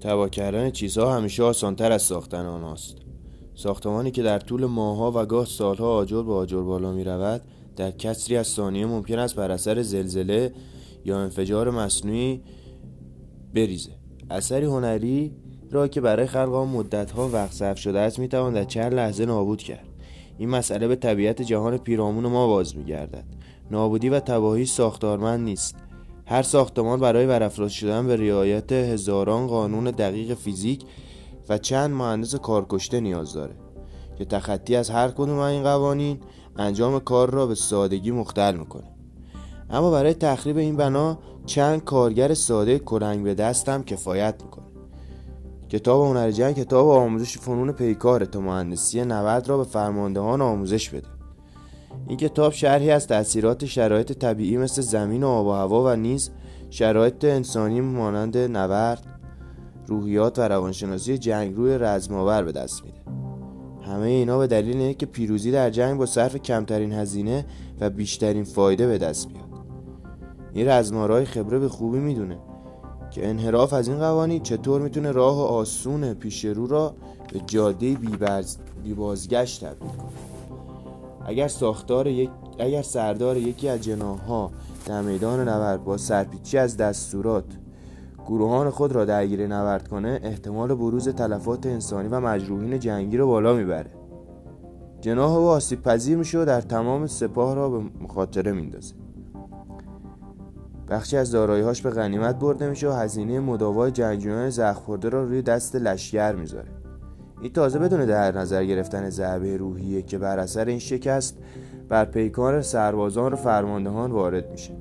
تبا کردن چیزها همیشه آسانتر از ساختن آنهاست. ساختمانی که در طول ماهها و گاه سالها آجر به آجر بالا می رود در کسری از ثانیه ممکن است بر اثر زلزله یا انفجار مصنوعی بریزه. اثری هنری را که برای خلق آن مدتها وقت صرف شده است می‌توان در چند لحظه نابود کرد. این مسئله به طبیعت جهان پیرامون ما باز میگردد. نابودی و تباهی ساختارمند نیست. هر ساختمان برای برافراز شدن به رعایت هزاران قانون دقیق فیزیک و چند مهندس کارکشته نیاز داره که تخطی از هر کدوم این قوانین انجام کار را به سادگی مختل می‌کنه. اما برای تخریب این بنا چند کارگر ساده کرنگ به دستم کفایت می‌کنه. کتاب هنر جنگ کتاب آموزش فنون پیکار تا مهندسی 90 را به فرماندهان آموزش بده. این کتاب شرحی از تاثیرات شرایط طبیعی مثل زمین و آب و هوا و نیز شرایط انسانی مانند نبرد روحیات و روانشناسی جنگ روی رزماور به دست میده همه اینا به دلیل اینه که پیروزی در جنگ با صرف کمترین هزینه و بیشترین فایده به دست بیاد این رزمارای خبره به خوبی می‌دونه که انحراف از این قوانین چطور می‌تونه راه آسون پیش رو را به جاده بی بازگشت تبدیل کنه. اگر ساختار یک اگر سردار یکی از جناها در میدان نبرد با سرپیچی از دستورات گروهان خود را درگیر نبرد کنه احتمال بروز تلفات انسانی و مجروحین جنگی را بالا می‌بره. جناح او آسیب پذیر میشه و در تمام سپاه را به مخاطره میندازه. بخشی از دارایی‌هاش به غنیمت برده میشه و هزینه مداوای جنگجویان زخم را روی دست لشکر می‌ذاره. این تازه بدون در نظر گرفتن ضربه روحیه که بر اثر این شکست بر پیکان سربازان و فرماندهان وارد میشه.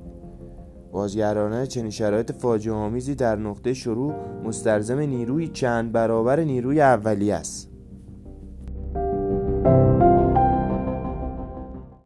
بازگرداندن چنین شرایط فاجعه آمیزی در نقطه شروع مستلزم نیروی چند برابر نیروی اولیه است.